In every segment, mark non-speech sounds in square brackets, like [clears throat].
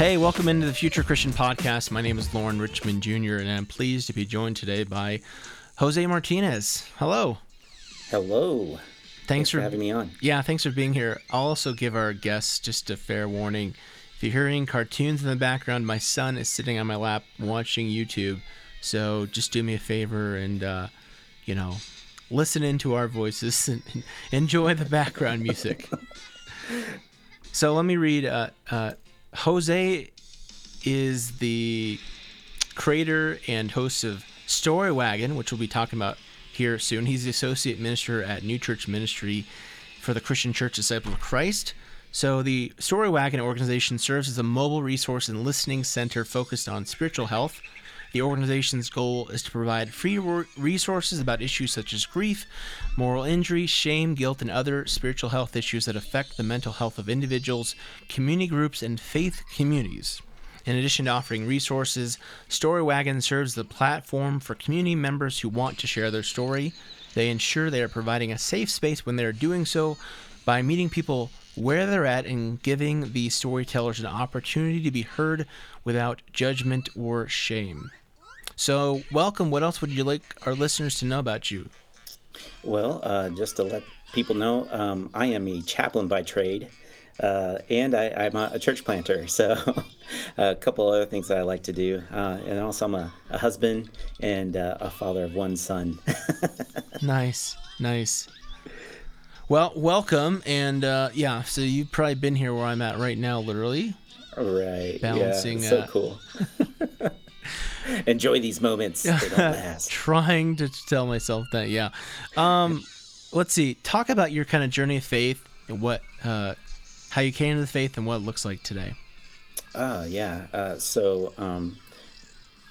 Hey, welcome into the Future Christian Podcast. My name is Lauren Richmond Jr., and I'm pleased to be joined today by Jose Martinez. Hello. Hello. Thanks, Thanks for having me on. Yeah, thanks for being here. I'll also give our guests just a fair warning. If you're hearing cartoons in the background, my son is sitting on my lap watching YouTube. So just do me a favor and, uh, you know, listen into our voices [laughs] and enjoy the background music. [laughs] So let me read. Uh, uh, Jose is the creator and host of Story Wagon, which we'll be talking about here soon. He's the associate minister at New Church Ministry for the Christian Church Disciple of Christ. So the Story Wagon organization serves as a mobile resource and listening center focused on spiritual health. The organization's goal is to provide free resources about issues such as grief, moral injury, shame, guilt, and other spiritual health issues that affect the mental health of individuals, community groups, and faith communities. In addition to offering resources, Story Wagon serves the platform for community members who want to share their story. They ensure they are providing a safe space when they are doing so by meeting people where they're at and giving the storytellers an opportunity to be heard without judgment or shame. So, welcome. What else would you like our listeners to know about you? Well, uh, just to let people know, um, I am a chaplain by trade, uh, and I, am a, church planter. [laughs] So, a couple other things that I like to do, uh, and also I'm a, a husband and uh, a father of one son. [laughs] nice, nice. Well, welcome, and uh, yeah, so you've probably been here where I'm at right now, literally. Right. Balancing. Yeah, so uh, cool. [laughs] Enjoy these moments. They don't [laughs] last. Trying to tell myself that, yeah. Um, let's see. Talk about your kind of journey of faith and what, uh, how you came to the faith and what it looks like today. Oh yeah. Uh, so um,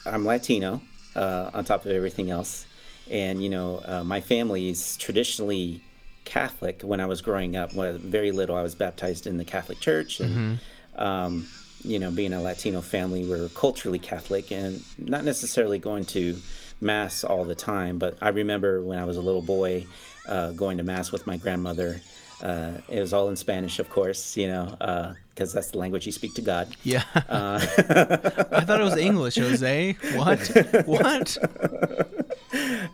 I'm Latino. Uh, on top of everything else, and you know, uh, my family is traditionally Catholic. When I was growing up, when very little, I was baptized in the Catholic Church, and mm-hmm. um, you know, being a Latino family, we're culturally Catholic and not necessarily going to mass all the time. But I remember when I was a little boy uh, going to mass with my grandmother. Uh, it was all in Spanish, of course, you know, because uh, that's the language you speak to God. Yeah. Uh, [laughs] I thought it was English, Jose. What? [laughs] What?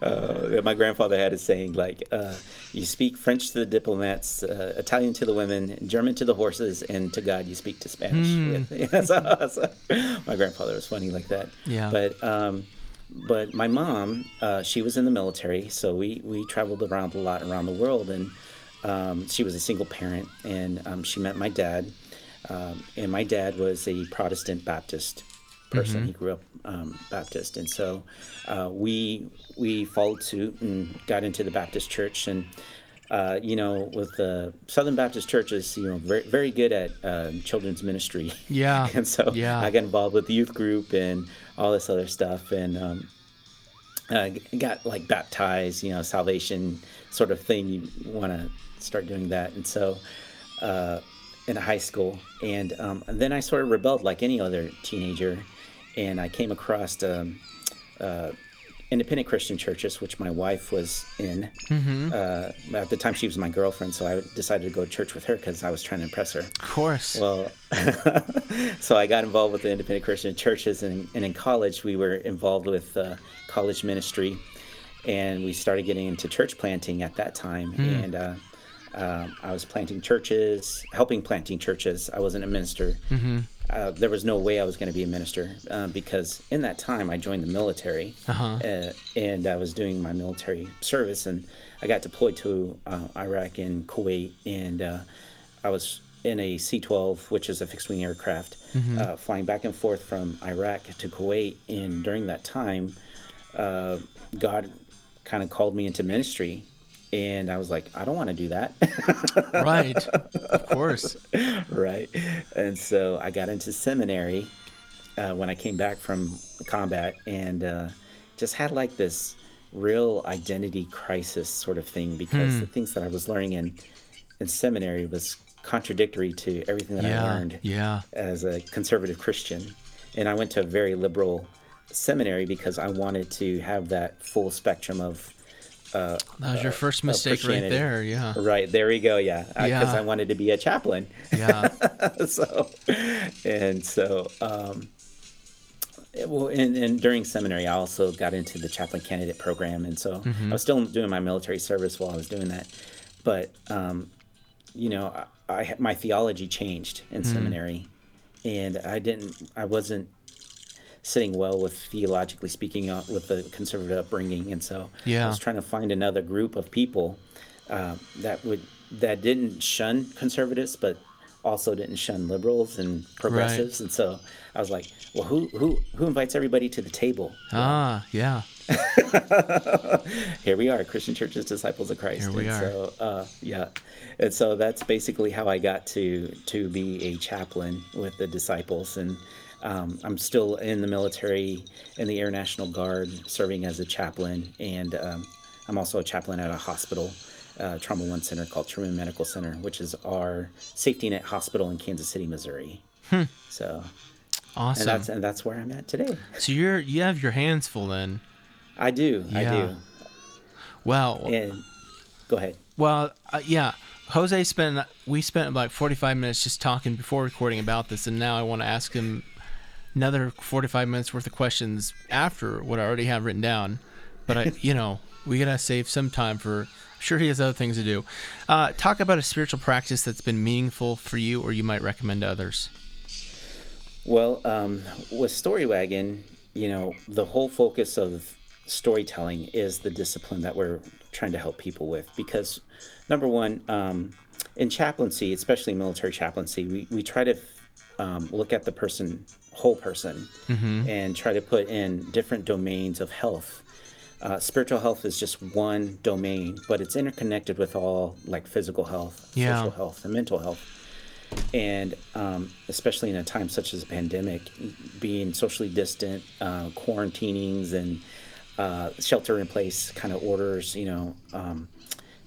Uh, my grandfather had a saying like, uh, "You speak French to the diplomats, uh, Italian to the women, German to the horses, and to God you speak to Spanish." Mm. so, so, my grandfather was funny like that. Yeah. But um, but my mom, uh, she was in the military, so we we traveled around a lot around the world, and um, she was a single parent, and um, she met my dad. Um, and my dad was a Protestant Baptist person. Mm-hmm. He grew up um, Baptist, and so uh, we we followed suit and got into the Baptist church. And uh, you know, with the Southern Baptist churches, you know, very very good at uh, children's ministry. Yeah, [laughs] and so yeah. I got involved with the youth group and all this other stuff, and um, uh, got like baptized. You know, salvation sort of thing. You want to start doing that, and so uh, in high school, and, um, and, then I sort of rebelled like any other teenager, and I came across um, uh, independent Christian churches, which my wife was in. Mm-hmm. Uh, at the time, she was my girlfriend, so I decided to go to church with her because I was trying to impress her. Of course. Well, [laughs] so I got involved with the independent Christian churches, and, and in college, we were involved with uh, college ministry, and we started getting into church planting at that time, mm. and. Um, I was planting churches, helping planting churches. I wasn't a minister. Mm-hmm uh, there was no way I was going to be a minister uh, because in that time I joined the military uh-huh. uh, and I was doing my military service and I got deployed to uh, Iraq and Kuwait and uh, I was in a C-12 which is a fixed wing aircraft mm-hmm. Uh, flying back and forth from Iraq to Kuwait and during that time God kind of called me into ministry and I was like, I don't want to do that. right. Of [laughs] course. right. And so I got into seminary uh, when I came back from combat and uh, just had like this real identity crisis sort of thing because Hmm. the things that I was learning in in seminary was contradictory to everything that I learned Yeah. as a conservative Christian. And I went to a very liberal seminary because I wanted to have that full spectrum of Uh, that was your uh, first of mistake right there. Yeah. Right there we go. Yeah, uh, because Yeah. I wanted to be a chaplain. Yeah. [laughs] so, and so, um, it- well, and, and during seminary, I also got into the chaplain candidate program, and so mm-hmm. I was still doing my military service while I was doing that. But um, you know, I, I my theology changed in mm-hmm. seminary, and I didn't, I wasn't sitting well with theologically speaking uh, with the conservative upbringing, and so Yeah. I was trying to find another group of people uh, that would that didn't shun conservatives, but also didn't shun liberals and progressives, and so I was like, well, who who who invites everybody to the table? Ah, yeah. [laughs] here we are, Christian Churches Disciples of Christ. Here we and are. So, uh, yeah, and so that's basically how I got to to be a chaplain with the disciples, and um, I'm still in the military in the Air National Guard, serving as a chaplain, and um, I'm also a chaplain at a hospital. Uh, trauma one center called Truman Medical Center, which is our safety net hospital in Kansas City, Missouri. So, and Awesome. that's and that's where I'm at today. so you're you have your hands full then. I do, I do. Well, And go ahead. Well, uh, yeah. Jose spent we spent about 45 minutes just talking before recording about this, and now I want to ask him another 45 minutes worth of questions after what I already have written down. But I, [laughs] you know, we gotta save some time for. I'm sure he has other things to do. Uh, talk about a spiritual practice that's been meaningful for you, or you might recommend to others. Well, um, with Story Wagon, you know, the whole focus of storytelling is the discipline that we're trying to help people with. Because, number one, um, in chaplaincy, especially military chaplaincy, we, we try to um, look at the person, whole person, and try to put in different domains of health. Uh, spiritual health is just one domain, but it's interconnected with all like physical health, Yeah. social health, and mental health and um, especially in a time such as a pandemic, being socially distant, uh, quarantinings, and uh, shelter in place kind of orders, you know, um,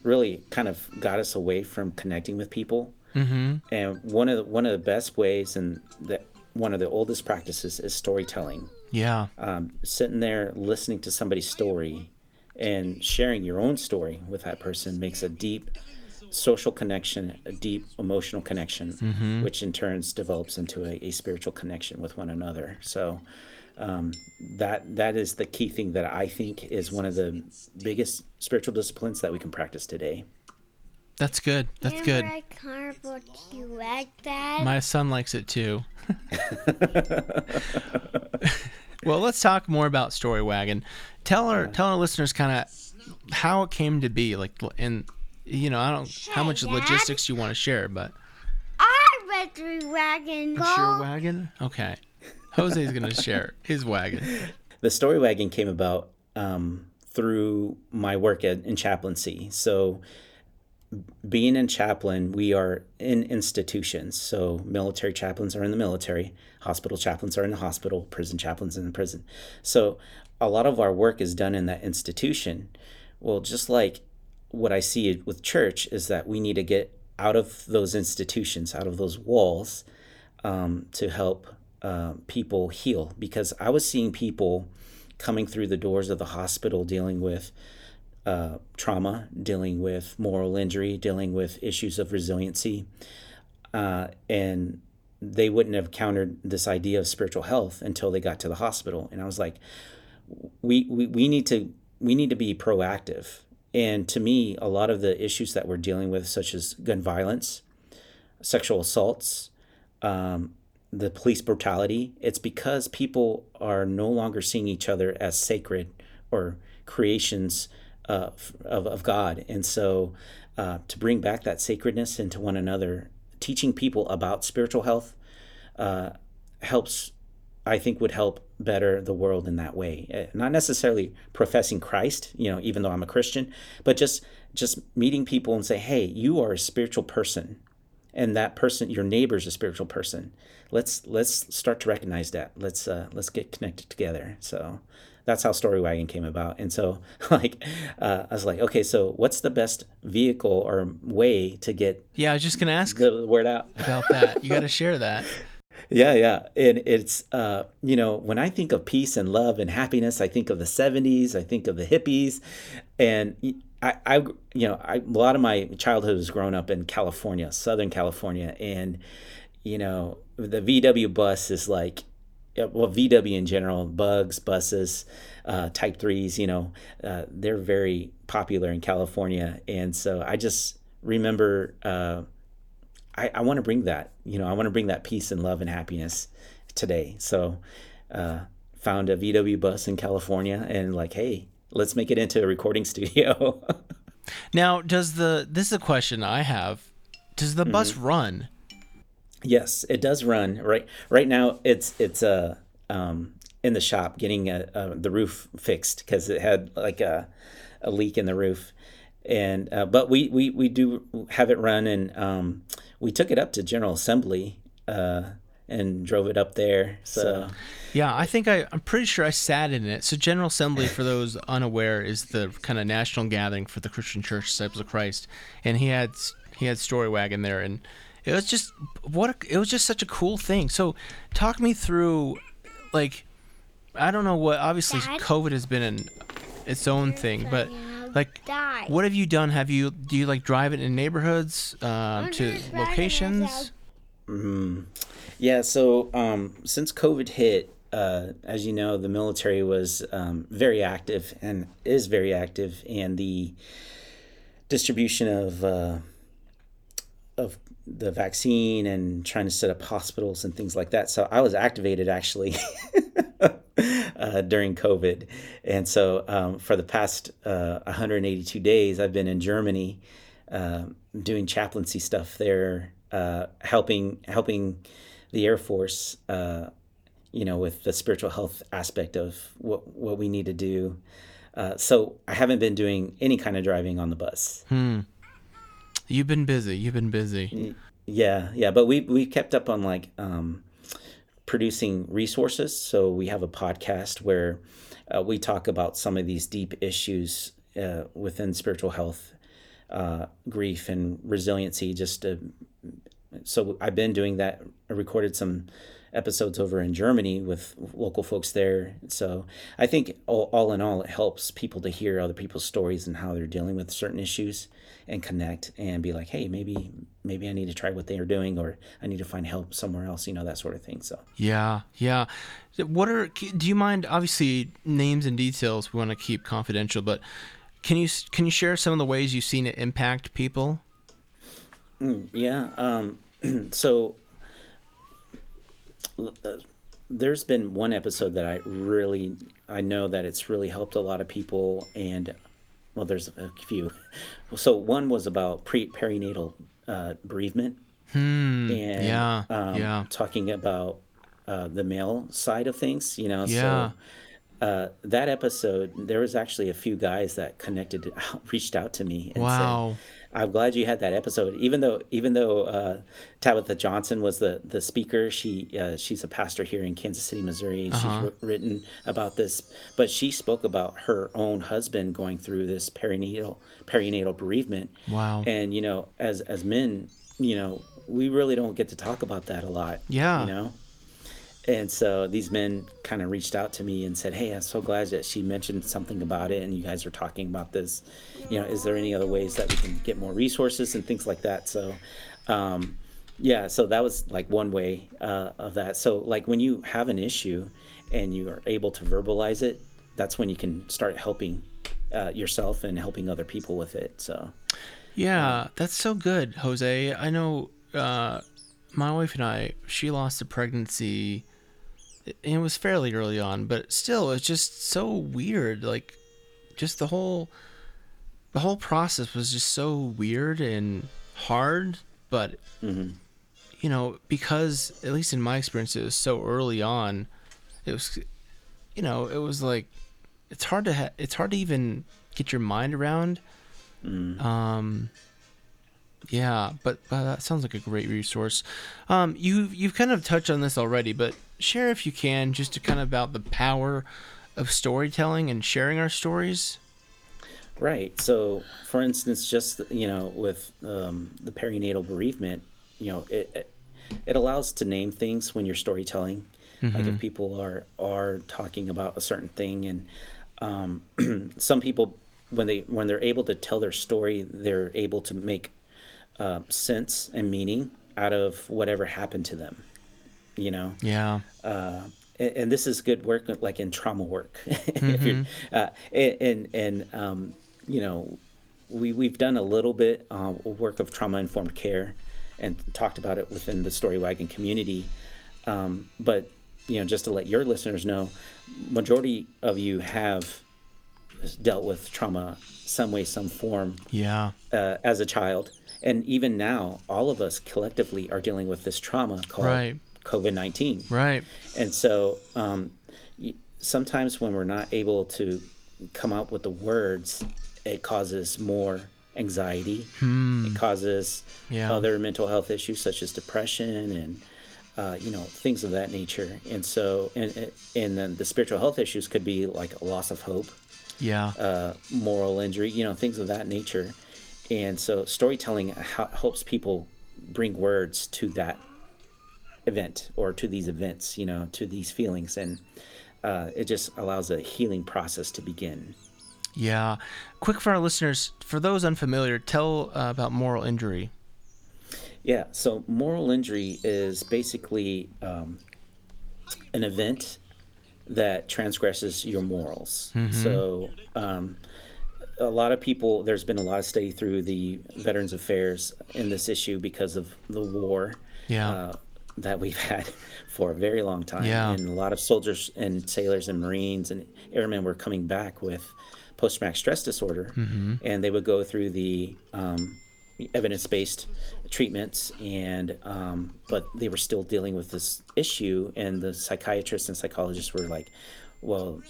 really kind of got us away from connecting with people. Mm-hmm. And one of the, one of the best ways, and that one of the oldest practices, is storytelling. Yeah. Um, sitting there listening to somebody's story and sharing your own story with that person makes a deep social connection, a deep emotional connection, which in turns develops into a, a spiritual connection with one another. So um, that that is the key thing that I think is one of the biggest spiritual disciplines that we can practice today. That's good. That's good. Remember I cardboard you like that? My son likes it too. [laughs] [laughs] well, let's talk more about Story Wagon. Tell our tell our listeners kind of how it came to be, like, and you know, I don't how much Dad? logistics you want to share, but I read the wagon. Go. your wagon. Okay, Jose's gonna [laughs] share his wagon. the story wagon came about um, through my work at, in chaplaincy. So, being in chaplain, we are in institutions. So, military chaplains are in the military, hospital chaplains are in the hospital, prison chaplains in the prison. So, a lot of our work is done in that institution. Well, just like what I see with church is that we need to get out of those institutions, out of those walls, um, to help uh, people heal. Because I was seeing people coming through the doors of the hospital dealing with uh, trauma, dealing with moral injury, dealing with issues of resiliency, uh, and they wouldn't have countered this idea of spiritual health until they got to the hospital. And I was like, we, we, we need to we need to be proactive. And to me, a lot of the issues that we're dealing with, such as gun violence, sexual assaults, um, the police brutality, it's because people are no longer seeing each other as sacred or creations uh, of, of God. And so uh, to bring back that sacredness into one another, teaching people about spiritual health uh, helps I think would help better the world in that way. Uh, Not necessarily professing Christ, you know, even though I'm a Christian, but just just meeting people and say, "Hey, you are a spiritual person." And that person, your neighbor's a spiritual person. Let's let's start to recognize that. Let's uh, let's get connected together. So that's how Story Wagon came about. And so, [laughs] like, uh, I was like, okay, so what's the best vehicle or way to get Yeah, I was just gonna ask the word out? about that. You got to share that. [laughs] Yeah, yeah. And it's uh, you know, when I think of peace and love and happiness, I think of the 70s, I think of the hippies. And I, I you know, I, a lot of my childhood was grown up in California, Southern California, and you know, the VW bus is like well, VW in general, bugs, buses, uh, Type threes, you know, uh, they're very popular in California, and so I just remember uh, I, I want to bring that, you know, I want to bring that peace and love and happiness today. So, uh, found a VW bus in California, and like, hey, let's make it into a recording [laughs] studio. Now, does the this is a question I have. Does the bus Mm-hmm. run? Yes, it does run. Right right now, it's it's uh, um, in the shop getting uh uh the roof fixed because it had like a, a leak in the roof, and uh, but we, we we do have it run, and um, we took it up to General Assembly uh, and drove it up there. So Yeah, I think I, I'm pretty sure I sat in it. So General Assembly, for those [laughs] unaware, is the kind of national gathering for the Christian Church Disciples of Christ, and he had he had Story Wagon there, and it was just what a, it was just such a cool thing. So talk me through, like, I don't know what. Obviously, Dad? COVID has been an its own thing, but like, Die. what have you done? Have you do you like drive it in neighborhoods uh, to just driving locations? myself. Yeah, so um, since COVID hit, uh, as you know, the military was um, very active and is very active, and the distribution of uh, of the vaccine and trying to set up hospitals and things like that. So I was activated actually [laughs] uh, during COVID, and so um, for the past uh, 182 days, I've been in Germany uh, doing chaplaincy stuff there, uh, helping helping the Air Force, uh, you know, with the spiritual health aspect of what what we need to do. Uh, so I haven't been doing any kind of driving on the bus. You've been busy. You've been busy. Yeah, yeah, but we we kept up on like um, producing resources. So we have a podcast where uh, we talk about some of these deep issues uh, within spiritual health, uh, grief, and resiliency. Just to, so I've been doing that. I recorded some episodes over in Germany with local folks there. So I think all, all in all, it helps people to hear other people's stories and how they're dealing with certain issues and connect and be like, hey, maybe maybe I need to try what they are doing or I need to find help somewhere else, you know, that sort of thing. So Yeah, yeah. What are? Do you mind? Obviously, names and details we want to keep confidential, but can you can you share some of the ways you've seen it impact people? yeah, um, [clears throat] so there's been one episode that I really I know that it's really helped a lot of people and well there's a few. So one was about pre perinatal uh, bereavement and yeah, um, yeah. talking about uh, the male side of things, you know. Yeah. So uh, that episode, there was actually a few guys that connected, [laughs] reached out to me and Wow. said, "I'm glad you had that episode." Even though, even though uh, Tabitha Johnson was the the speaker, she uh, she's a pastor here in Kansas City, Missouri. Uh-huh. She's written about this, but she spoke about her own husband going through this perinatal perinatal bereavement. Wow. And you know, as as men, you know, we really don't get to talk about that a lot. Yeah. You know. And so these men kind of reached out to me and said, "Hey, I'm so glad that she mentioned something about it, and you guys are talking about this. You know, is there any other ways that we can get more resources and things like that?" So, um, yeah, so that was like one way uh, of that. So, like when you have an issue and you are able to verbalize it, that's when you can start helping uh, yourself and helping other people with it. So, Yeah, that's so good, Jose. I know uh, my wife and I, she lost a pregnancy. and It was fairly early on, but still, it's just so weird. Like, just the whole, the whole process was just so weird and hard. But you know, because at least in my experience, it was so early on. it was, you know, it was like, it's hard to ha- it's hard to even get your mind around. Um, yeah, but, but that sounds like a great resource. Um, you you've kind of touched on this already, but share if you can just to kind of about the power of storytelling and sharing our stories. Right. So, for instance, just you know, with um, the perinatal bereavement, you know, it, it it allows to name things when you're storytelling. Like if people are are talking about a certain thing, and um, [clears throat] some people when they when they're able to tell their story, they're able to make uh, sense and meaning out of whatever happened to them. You know Yeah. and, and this is good work like in trauma work [laughs] you're uh, and and, and um, you know we we've done a little bit uh, work of trauma informed care and talked about it within the story wagon community um, but you know just to let your listeners know majority of you have dealt with trauma some way some form Yeah. uh, as a child and even now all of us collectively are dealing with this trauma called Right. covid-19 Right. and so um, sometimes when we're not able to come up with the words, it causes more anxiety. It causes Yeah. other mental health issues such as depression and uh, you know things of that nature. And so, and and then the spiritual health issues could be like a loss of hope, Yeah. uh, moral injury, you know, things of that nature. And so, storytelling helps people bring words to that event or to these events, you know, to these feelings, and uh, it just allows a healing process to begin. Yeah. Quick for our listeners, for those unfamiliar, tell uh, about moral injury. Yeah. So, moral injury is basically um, an event that transgresses your morals. So, um, a lot of people, there's been a lot of study through the Veterans Affairs in this issue because of the war Yeah. uh, that we've [laughs] had for a very long time. Yeah. And a lot of soldiers and sailors and Marines and airmen were coming back with post traumatic stress disorder. And they would go through the um, evidence based treatments, and um, but they were still dealing with this issue. And the psychiatrists and psychologists were like, well,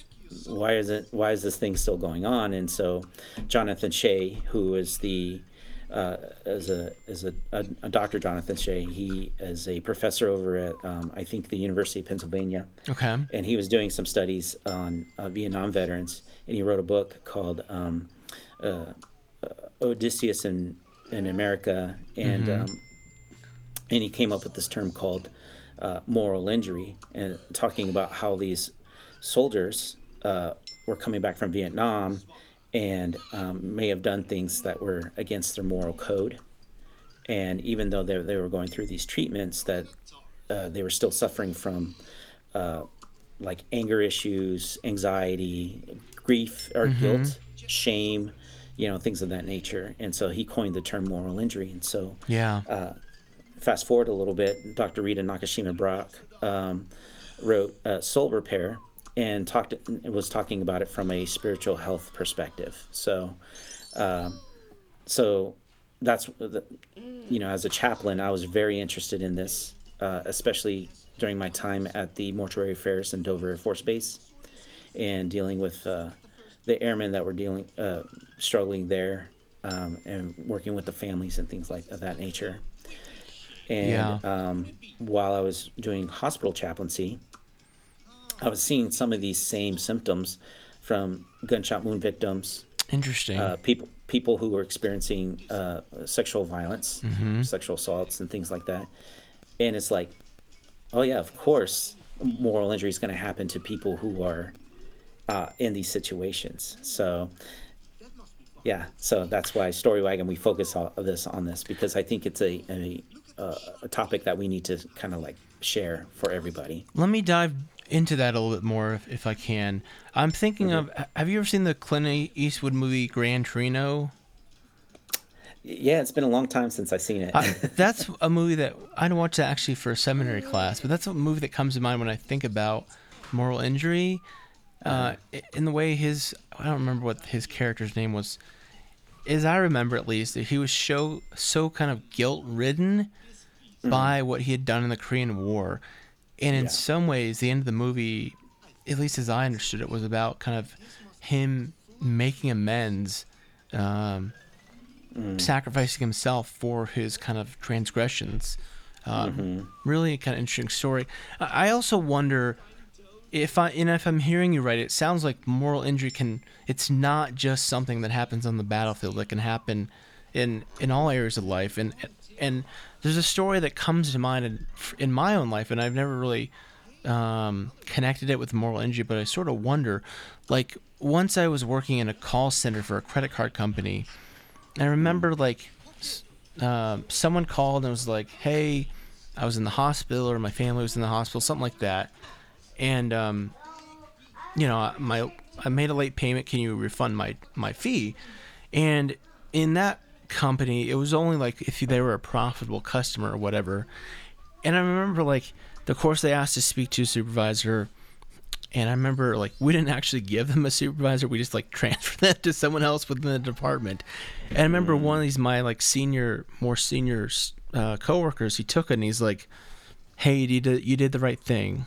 why is it why is this thing still going on? And so jonathan shay who is the uh, as a as a, a, a dr jonathan shay he is a professor over at um, i think the university of pennsylvania. Okay. and he was doing some studies on uh, vietnam veterans and he wrote a book called um, uh, uh, odysseus in, in america and um, and he came up with this term called uh, moral injury and talking about how these soldiers uh, were coming back from Vietnam and um, may have done things that were against their moral code. And even though they, they were going through these treatments, that uh, they were still suffering from uh, like anger issues, anxiety, grief or guilt, shame, you know, things of that nature. And so he coined the term moral injury. And so Yeah. fast forward a little bit, Dr. Rita Nakashima Brock um, wrote uh, Soul Repair and talked was talking about it from a spiritual health perspective. So, um, so that's the, you know, as a chaplain, I was very interested in this, uh, especially during my time at the Mortuary Affairs in Dover Air Force Base, and dealing with uh, the airmen that were dealing uh, struggling there, um, and working with the families and things like of that nature. And Yeah. um, while I was doing hospital chaplaincy, I was seeing some of these same symptoms from gunshot wound victims, Interesting. uh, people people who were experiencing uh, sexual violence, Mm-hmm. sexual assaults, and things like that. And it's like, oh yeah, of course, moral injury is going to happen to people who are uh, in these situations. So, yeah, so that's why Story Wagon we focus all of this on this because I think it's a a, uh, a topic that we need to kind of like share for everybody. Let me dive into that a little bit more if, if I can. I'm thinking of have you ever seen the Clint Eastwood movie Gran Torino? Yeah, it's been a long time since I've seen it. I, [laughs] that's a movie that I didn't watch that actually for a seminary class, but that's a movie that comes to mind when I think about moral injury. Uh, in the way his, I don't remember what his character's name was. As I remember, at least, that he was so so kind of guilt ridden by what he had done in the Korean War, and in Yeah. some ways, the end of the movie at least as I understood it, was about kind of him making amends, um, sacrificing himself for his kind of transgressions. Um, Really, kind of interesting story. I I also wonder if I and if I'm hearing you right, it sounds like moral injury can. It's not just something that happens on the battlefield. That can happen in in all areas of life. And and there's a story that comes to mind in, in my own life, and I've never really um, connected it with moral injury, but I sort of wonder, like once I was working in a call center for a credit card company, I remember like s- um someone called and was like, "Hey, I was in the hospital, or my family was in the hospital, something like that," and um, you know, my I made a late payment. Can you refund my my fee? And in that company, it was only like if they were a profitable customer or whatever. And I remember like the course they asked to speak to a supervisor. And I remember like we didn't actually give them a supervisor. We just like [laughs] transferred that to someone else within the department. And I remember one of these my like senior, more senior uh, coworkers. He took it and he's like, "Hey, you did you did the right thing."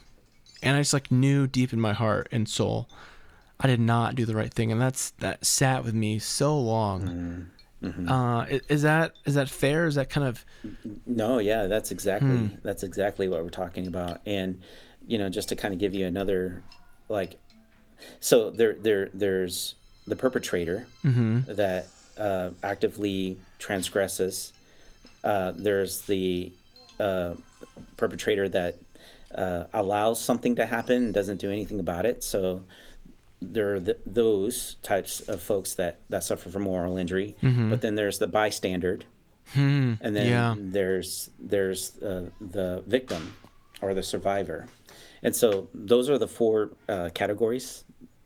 And I just like knew deep in my heart and soul, I did not do the right thing, and that's that sat with me so long. Uh, is that is that fair? Is that kind of No, yeah, that's exactly Hmm. that's exactly what we're talking about. And you know, just to kind of give you another like so there there there's the perpetrator Mm-hmm. that uh, actively transgresses. Uh, there's the uh, perpetrator that uh, allows something to happen and doesn't do anything about it. So there are th- those types of folks that, that suffer from moral injury. But then there's the bystander, and then Mm-hmm. Yeah. there's there's uh, the victim or the survivor, and so those are the four uh, categories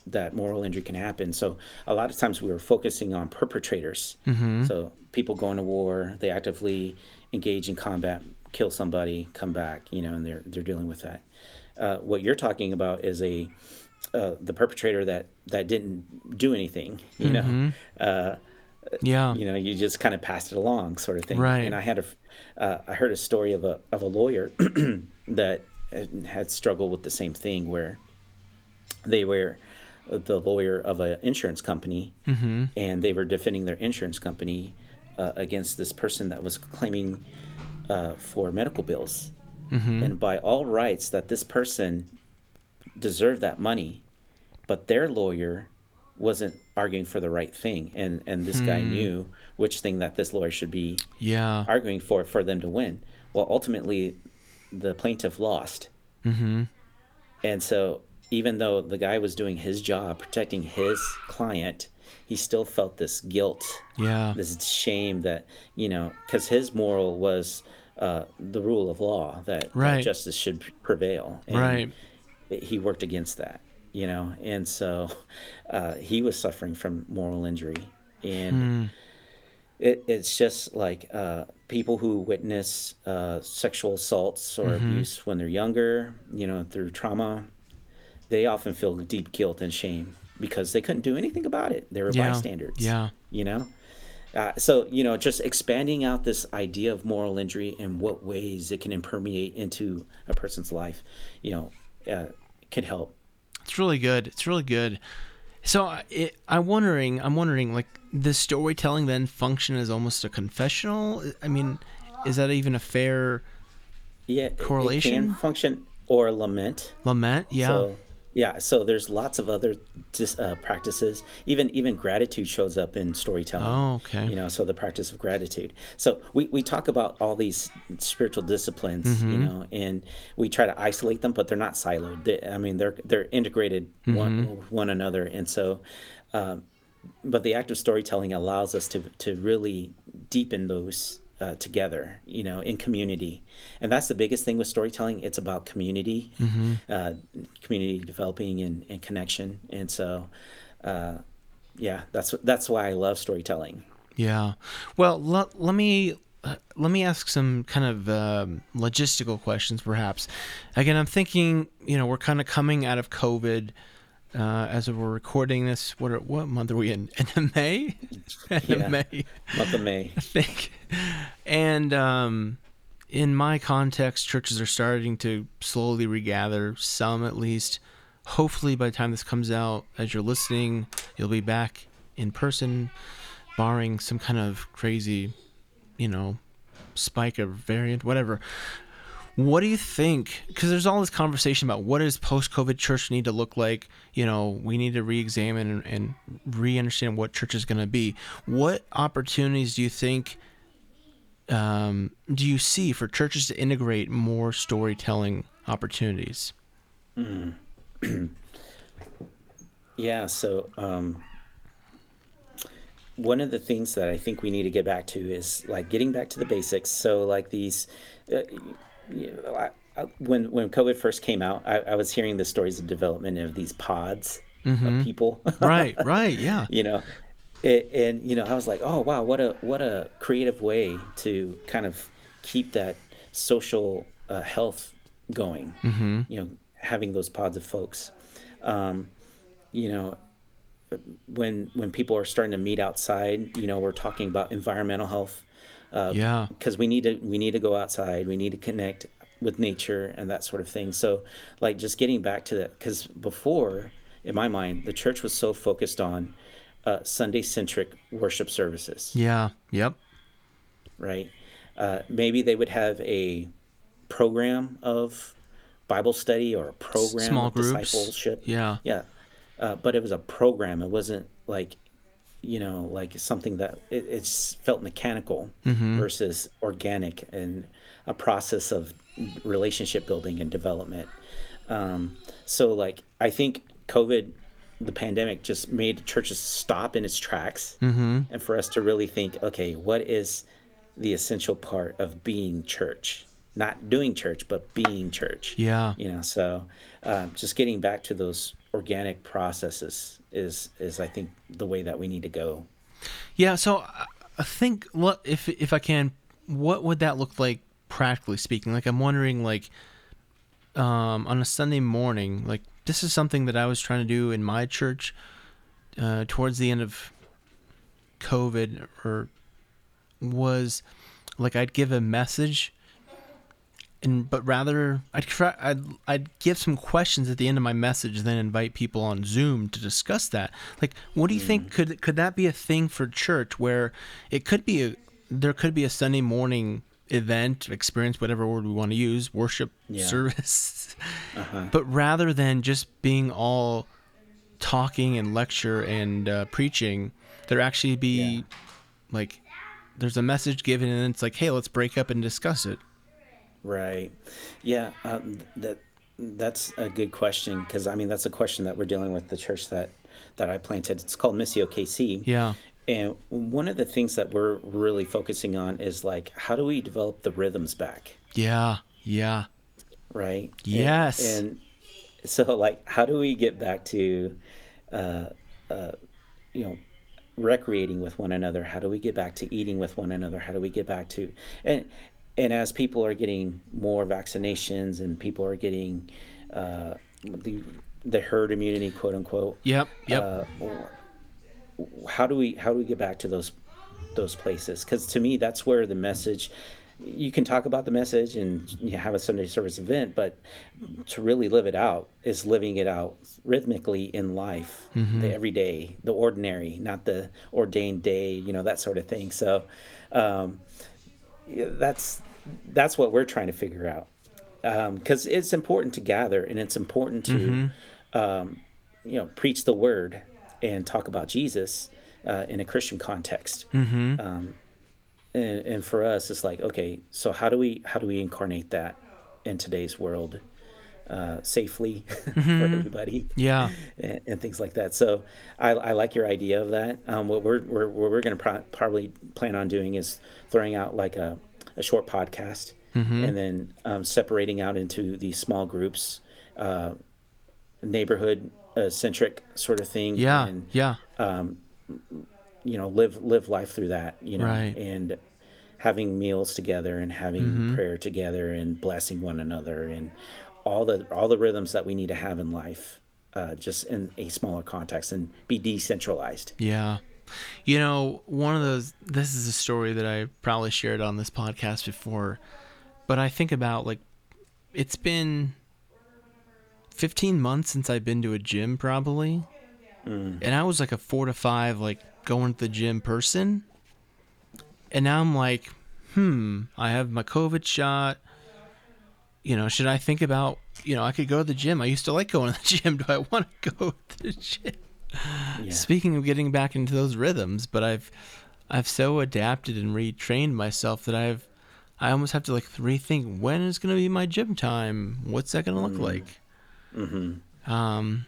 that moral injury can happen. So a lot of times we were focusing on perpetrators. Mm-hmm. So people going to war, they actively engage in combat, kill somebody, come back, you know, and they're they're dealing with that. Uh, what you're talking about is a uh, the perpetrator that that didn't do anything, you Mm-hmm. know. Uh, yeah you know you just kind of passed it along sort of thing Right. and i had a uh, i heard a story of a of a lawyer [clears throat] that had struggled with the same thing where they were the lawyer of an insurance company and they were defending their insurance company uh, against this person that was claiming uh, for medical bills and by all rights that this person deserved that money but their lawyer wasn't arguing for the right thing and and this guy knew which thing that this lawyer should be yeah. arguing for for them to win. Well ultimately the plaintiff lost. Mm-hmm. and so even though the guy was doing his job protecting his client he still felt this guilt yeah. this shame that you know because his moral was uh, the rule of law that, that justice should prevail. And Right. he worked against that you know and so uh, he was suffering from moral injury. And it, it's just like uh, people who witness uh, sexual assaults or abuse when they're younger you know through trauma they often feel deep guilt and shame because they couldn't do anything about it. They were Yeah. bystanders Yeah. you know? Uh, so you know just expanding out this idea of moral injury and what ways it can permeate into a person's life you know uh, can help It's really good. It's really good. So I- it, I'm wondering, I'm wondering, like the storytelling then function as almost a confessional. I mean, is that even a fair yeah Correlation? function or lament lament? Yeah. So, yeah. So there's lots of other dis, uh, practices. Even even gratitude shows up in storytelling. Oh, okay. You know, so the practice of gratitude. So we, we talk about all these spiritual disciplines, Mm-hmm. you know, and we try to isolate them, but they're not siloed. They, I mean, they're they're integrated Mm-hmm. one one another, and so. Um, but the act of storytelling allows us to to really deepen those uh, together, you know, in community, and that's the biggest thing with storytelling. It's about community, uh, community developing and, and connection, and so, uh, yeah, that's that's why I love storytelling. Yeah. Well, let, let me let me ask some kind of um, logistical questions, perhaps. Again, I'm thinking, you know, we're kind of coming out of COVID. Uh, as we're recording this, what are, what month are we in? [laughs] In May? In Yeah. May, Month of May. [laughs] I think. And um, in my context, churches are starting to slowly regather, some at least. hopefully by the time this comes out, as you're listening, you'll be back in person, barring some kind of crazy, you know, spike or variant, whatever. What do you think? Because there's all this conversation about what does post-COVID church need to look like. You know, we need to re-examine and, and re-understand what church is going to be. What opportunities do you think um, do you see for churches to integrate more storytelling opportunities? [clears throat] Yeah, so um, one of the things that I think we need to get back to is like getting back to the basics. So like these, uh, you know, I, I, when when COVID first came out, I, I was hearing the stories of development of these pods of people. right, [laughs] right, yeah. you know, it, and you know, I was like, oh wow, what a what a creative way to kind of keep that social uh, health going. Mm-hmm. You know, having those pods of folks. Um, you know, when when people are starting to meet outside, you know, we're talking about environmental health. Uh, Yeah. because we need to we need to go outside we need to connect with nature and that sort of thing so like just getting back to that because before in my mind the church was so focused on uh, sunday centric worship services Yeah, yep. right uh, maybe they would have a program of bible study or a program Small of groups. discipleship Yeah. yeah uh, but it was a program it wasn't like you know like something that it, it's felt mechanical Mm-hmm. versus organic and a process of relationship building and development um, so like i think covid the pandemic just made churches stop in its tracks Mm-hmm. and for us to really think okay what is the essential part of being church not doing church but being church Yeah. you know so um, just getting back to those organic processes is is i think the way that we need to go Yeah, so I- think what if if I can, what would that look like practically speaking? Like I'm wondering, like, um, on a Sunday morning, like this is something that I was trying to do in my church uh, towards the end of COVID, or was like I'd give a message, and but rather I'd try, I'd I'd give some questions at the end of my message, then invite people on Zoom to discuss that. Like, what do you think could could that be a thing for church where it could be a there could be a Sunday morning event experience whatever word we want to use worship Yeah. service [laughs] but rather than just being all talking and lecture and uh, preaching there actually be Yeah. like there's a message given and it's like hey let's break up and discuss it Right. Yeah. Um, that that's a good question because I mean that's a question that we're dealing with the church that that I planted. It's called Missio KC. yeah And one of the things that we're really focusing on is like how do we develop the rhythms back, yeah yeah right? And- Yes. And, so like how do we get back to, uh, uh, you know, recreating with one another? How do we get back to eating with one another? How do we get back to and and as people are getting more vaccinations and people are getting uh, the the herd immunity, quote unquote. yep yep Uh, how do we how do we get back to those those places? Because to me, that's where the message. You can talk about the message and you have a Sunday service event, but to really live it out is living it out rhythmically in life, the everyday, the ordinary, not the ordained day, you know that sort of thing. So, um, that's that's what we're trying to figure out. Because it's important to gather and it's important to um, you know preach the word and talk about jesus uh, in a christian context. Um, and, and for us it's like okay so how do we how do we incarnate that in today's world uh, safely [laughs] for everybody yeah. [laughs] and, and things like that. So I, I like your idea of that. Um, what we're, we're, what we're going to pro- probably plan on doing is throwing out like a, a short podcast and then um, separating out into these small groups, uh, neighborhood uh, centric sort of thing. yeah And, yeah you know, live, live life through that, you know, Right. and having meals together and having Mm-hmm. prayer together and blessing one another and all the, all the rhythms that we need to have in life. Uh, just in a smaller context and be decentralized. Yeah. You know, one of those, this is a story that I probably shared on this podcast before, but I think about like, it's been 15 months since I've been to a gym, probably. Mm. And I was like a four to five, like going to the gym person. And now I'm like, hmm, I have my COVID shot. You know, should I think about, you know, I could go to the gym. I used to like going to the gym. Do I want to go to the gym? Yeah. Speaking of getting back into those rhythms, but I've I've so adapted and retrained myself that I've I almost have to like rethink when is going to be my gym time. What's that going to look like? Mm-hmm. Um,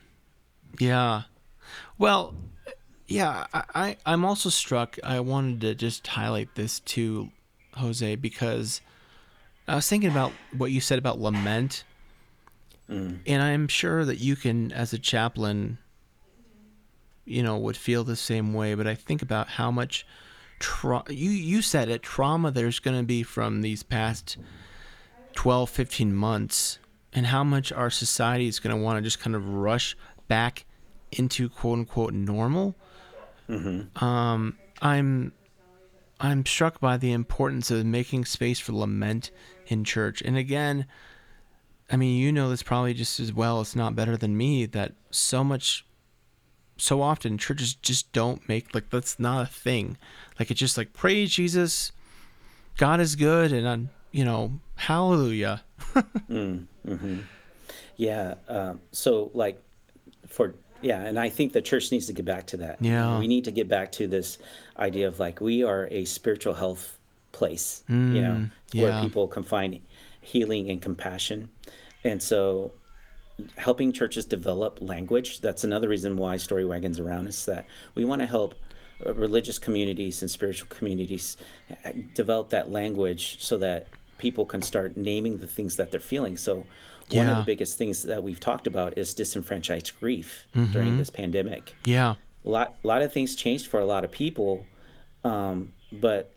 yeah. Well, yeah. I, I I'm also struck. I wanted to just highlight this to Jose, because I was thinking about what you said about lament, Mm. and I'm sure that you can, as a chaplain, you know, would feel the same way. But I think about how much tra- you you said it trauma there's going to be from these past 12, 15 months, and how much our society is going to want to just kind of rush back into quote unquote normal. Um, I'm I'm struck by the importance of making space for lament in church. And again, I mean, you know this probably just as well, it's not better than me, that so much, so often churches just don't make, like, that's not a thing. Like, it's just like, praise Jesus, God is good, and I'm, you know, hallelujah. [laughs] Mm, hmm Yeah. Um, so, like, for yeah, and I think the church needs to get back to that. Yeah. We need to get back to this idea of like we are a spiritual health place. you know, Mm, where people can find healing and compassion, and so helping churches develop language. That's another reason why Story Wagen's around is that we want to help uh, religious communities and spiritual communities uh, develop that language so that people can start naming the things that they're feeling. So one of the biggest things that we've talked about is disenfranchised grief Mm-hmm. during this pandemic. Yeah. A lot, a lot of things changed for a lot of people, um, but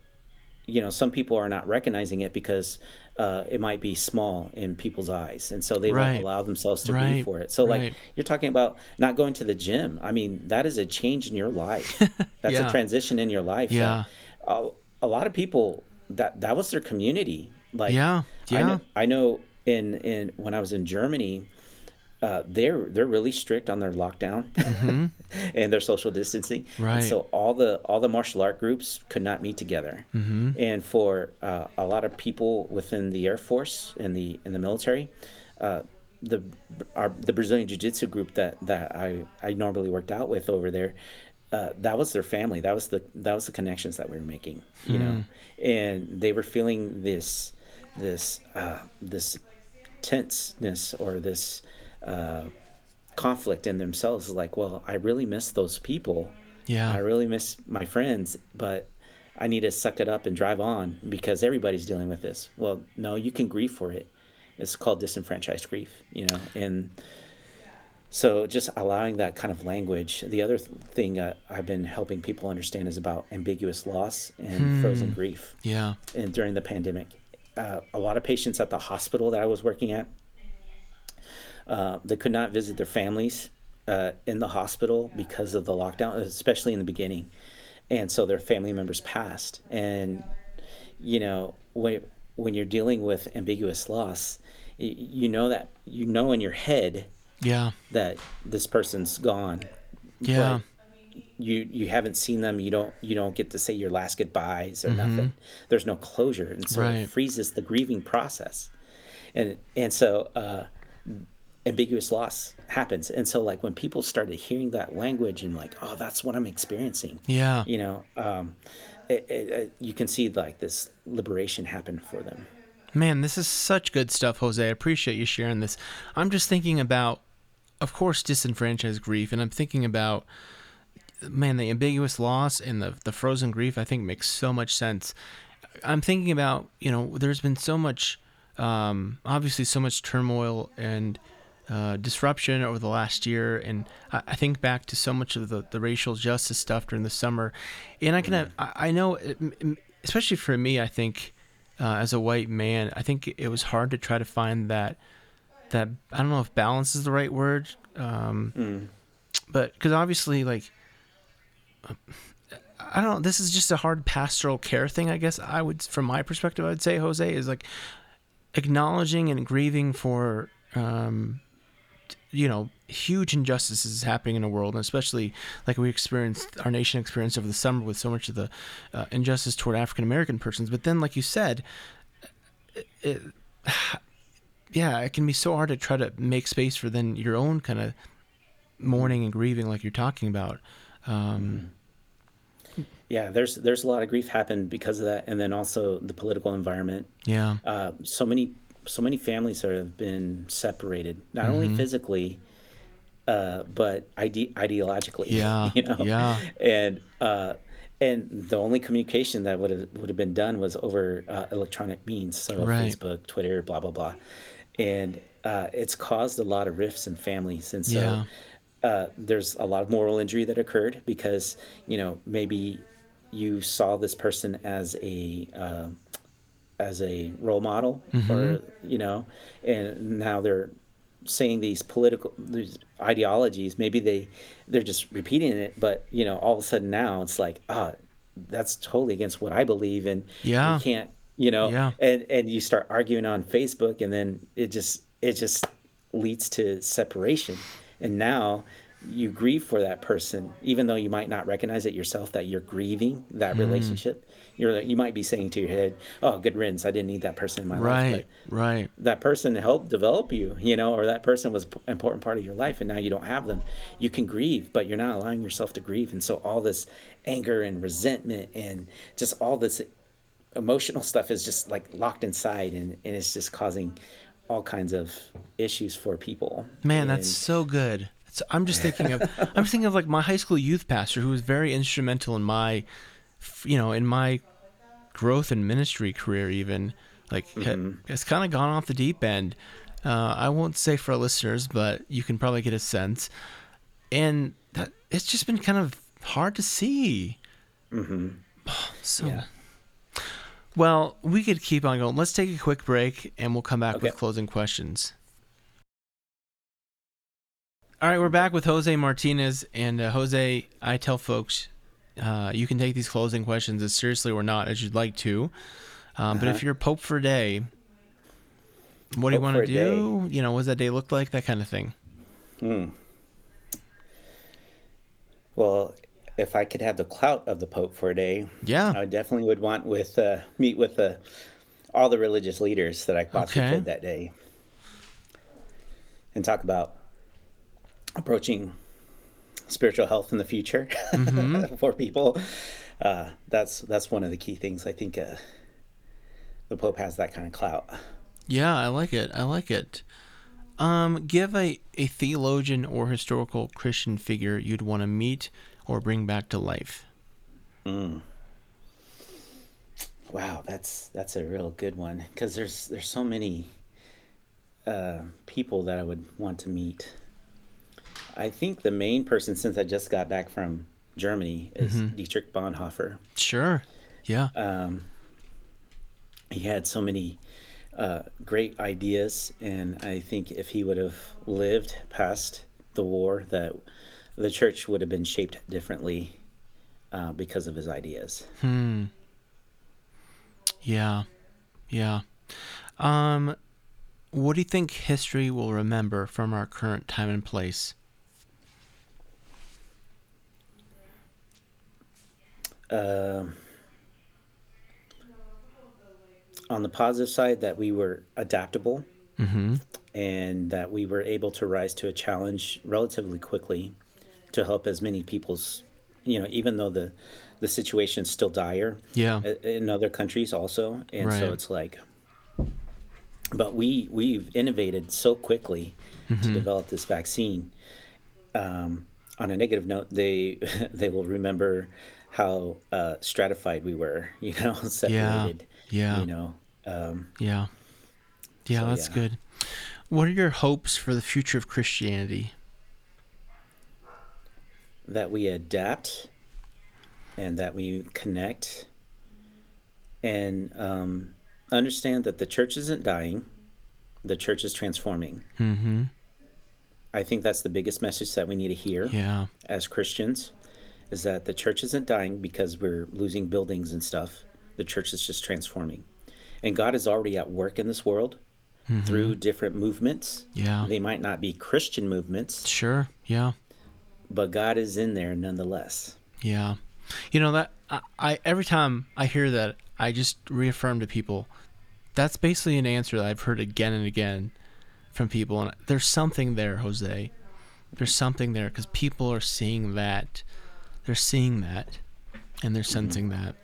you know, some people are not recognizing it because uh, it might be small in people's eyes, and so they Right. won't allow themselves to Right. grieve for it. So, Right. like you're talking about not going to the gym. I mean, that is a change in your life. [laughs] That's Yeah. a transition in your life. Yeah. A, a lot of people that that was their community. Like, Yeah. I Yeah. know, I know in in when I was in Germany, uh, they're they're really strict on their lockdown [laughs] and their social distancing. And Mm-hmm. Right. so all the all the martial art groups could not meet together. Mm-hmm. And for uh, a lot of people within the Air Force and the in the military, uh, the our the Brazilian Jiu Jitsu group that that I I normally worked out with over there. Uh, that was their family. That was the that was the connections that we were making, you know, and they were feeling this this uh, this tenseness or this uh, conflict in themselves. Like, well, I really miss those people. Yeah. I really miss my friends, but I need to suck it up and drive on because everybody's dealing with this. Well, no, you can grieve for it. It's called disenfranchised grief, you know, and so just allowing that kind of language. The other th- thing uh, I've been helping people understand is about ambiguous loss and frozen grief Yeah. and during the pandemic. Uh, a lot of patients at the hospital that I was working at, uh, they could not visit their families uh, in the hospital because of the lockdown, especially in the beginning. And so their family members passed. And, you know, when, when you're dealing with ambiguous loss, you know that, you know in your head Yeah. that this person's gone. Yeah. but you you haven't seen them. You don't you don't get to say your last goodbyes or nothing. There's no closure, and so Right. it freezes the grieving process, and and so uh, ambiguous loss happens. And so like when people started hearing that language and like oh that's what I'm experiencing, Yeah. you know, um, it, it, it, you can see like this liberation happen for them. Man, this is such good stuff, Jose. I appreciate you sharing this. I'm just thinking about, of course, disenfranchised grief, and I'm thinking about, man, the ambiguous loss and the the frozen grief. I think makes so much sense. I'm thinking about, you know, there's been so much, um, obviously, so much turmoil and uh, disruption over the last year, and I, I think back to so much of the, the racial justice stuff during the summer, and I can, I, I know, it, especially for me, I think uh, as a white man, I think it was hard to try to find that that I don't know if balance is the right word, um, but because obviously, like, I don't know, this is just a hard pastoral care thing. I guess. I would, from my perspective, I'd say Jose is like acknowledging and grieving for um, you know huge injustices happening in the world, and especially like we experienced, our nation experienced over the summer with so much of the uh, injustice toward African American persons. But then, like you said, it, [sighs] yeah, it can be so hard to try to make space for then your own kind of mourning and grieving, like you're talking about. Um, yeah, there's there's a lot of grief happened because of that, and then also the political environment. yeah, Uh, so many so many families have been separated, not only Mm-hmm. physically, uh, but ide- ideologically. Yeah, [laughs] you know. yeah. And uh, and the only communication that would have would have been done was over uh, electronic means, so Right. Facebook, Twitter, blah blah blah, and uh, it's caused a lot of rifts in families, and so. Yeah. Uh, there's a lot of moral injury that occurred because you know maybe you saw this person as a uh, as a role model or you know and now they're saying these political these ideologies maybe they they're just repeating it but you know all of a sudden now it's like ah that's totally against what i believe and Yeah. you can't you know Yeah. and and you start arguing on facebook and then it just it just leads to separation. And now you grieve for that person even though you might not recognize it yourself that you're grieving that relationship you're like- you might be saying to your head oh good riddance i didn't need that person in my life right, right. that person helped develop you you know or that person was an important part of your life and now you don't have them you can grieve but you're not allowing yourself to grieve and so all this anger and resentment and just all this emotional stuff is just like locked inside and, and it's just causing all kinds of issues for people Man, that's so good. It's, I'm just thinking of [laughs] I'm thinking of like my high school youth pastor who was very instrumental in my, you know, in my growth and ministry career. Even like ha- it's kind of gone off the deep end. Uh, I won't say for our listeners, but you can probably get a sense. And that, it's just been kind of hard to see. Mm-hmm. [sighs] So. Yeah. Well, we could keep on going. Let's take a quick break and we'll come back with closing questions. All right, we're back with Jose Martinez. And uh, Jose, I tell folks uh, you can take these closing questions as seriously or not as you'd like to. Um, But if you're Pope for a day, what do you want to a day. do? You know, what does that day look like? That kind of thing. Hmm. well if i could have the clout of the pope for a day Yeah. I definitely would want with uh, meet with uh, all the religious leaders that I possibly Okay. could that day, and talk about approaching spiritual health in the future Mm-hmm. [laughs] for people. Uh, that's that's one of the key things. I think uh, the Pope has that kind of clout. Yeah, I like it. I like it. Um, give a, a theologian or historical Christian figure you'd want to meet or bring back to life. Wow, that's that's a real good one because there's there's so many uh, people that I would want to meet. I think the main person since I just got back from Germany is Dietrich Bonhoeffer. Sure. Yeah. He had so many uh, great ideas, and I think if he would have lived past the war, that the church would have been shaped differently uh, because of his ideas. Hmm. Yeah. Yeah. Um, what do you think history will remember from our current time and place? Um on the positive side, that we were adaptable and that we were able to rise to a challenge relatively quickly to help as many people's, you know, even though the the situation's still dire Yeah. in other countries also, and Right. so it's like, but we we've innovated so quickly to develop this vaccine. Um, on a negative note, they [laughs] they will remember how uh, stratified we were, [laughs] you know, separated. Yeah. You know, um, Yeah. Yeah, So, that's yeah. good. What are your hopes for the future of Christianity? that we adapt and that we connect and um, understand that the church isn't dying, the church is transforming. Mm-hmm. I think that's the biggest message that we need to hear Yeah. as Christians is that the church isn't dying because we're losing buildings and stuff. The church is just transforming. And God is already at work in this world. Mm-hmm. through different movements. Yeah. They might not be Christian movements, Sure. Yeah. but God is in there nonetheless. Yeah. You know that I, I every time I hear that, I just reaffirm to people that's basically an answer that I've heard again and again from people and there's something there, Jose. There's something there cuz people are seeing that. They're seeing that and they're sensing that.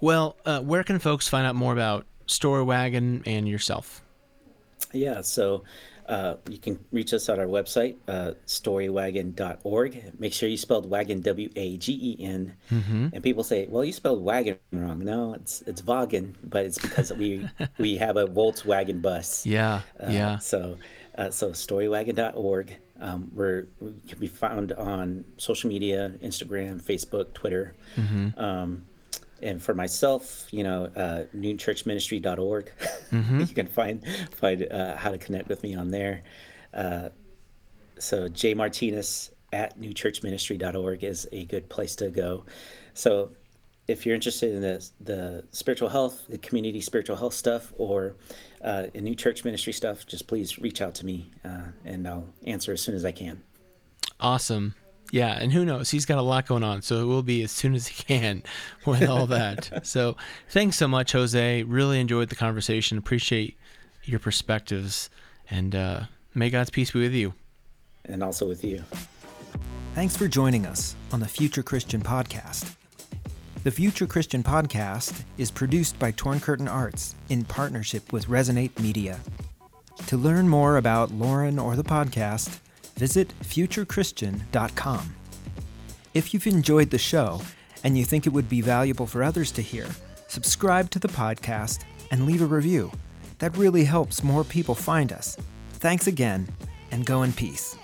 Well, uh, where can folks find out more about Story Wagen and yourself? Yeah, so uh, you can reach us at our website, uh, storywagen.org. Make sure you spelled wagon W A G E N. And people say, "Well, you spelled wagon wrong." No, it's it's wagon, but it's because we [laughs] we have a Volkswagen bus. Yeah. Uh, yeah. So, uh, so storywagen.org. Um, we're, we can be found on social media, Instagram, Facebook, Twitter. Um, and for myself, you know, uh, newchurchministry.org. [laughs] you can find find uh, how to connect with me on there. Uh, so J Martinez at newchurchministry.org is a good place to go. So if you're interested in the the spiritual health, the community spiritual health stuff, or uh, in new church ministry stuff, just please reach out to me, uh, and I'll answer as soon as I can. Awesome. Yeah, and who knows? He's got a lot going on, so it will be as soon as he can [laughs] with all that. [laughs] so, thanks so much, Jose. Really enjoyed the conversation. Appreciate your perspectives, and uh, may God's peace be with you. And also with you. Thanks for joining us on the Future Christian Podcast. The Future Christian Podcast is produced by Torn Curtain Arts in partnership with Resonate Media. To learn more about Lauren or the podcast, visit futurechristian.com. If you've enjoyed the show and you think it would be valuable for others to hear, subscribe to the podcast and leave a review. That really helps more people find us. Thanks again, and go in peace.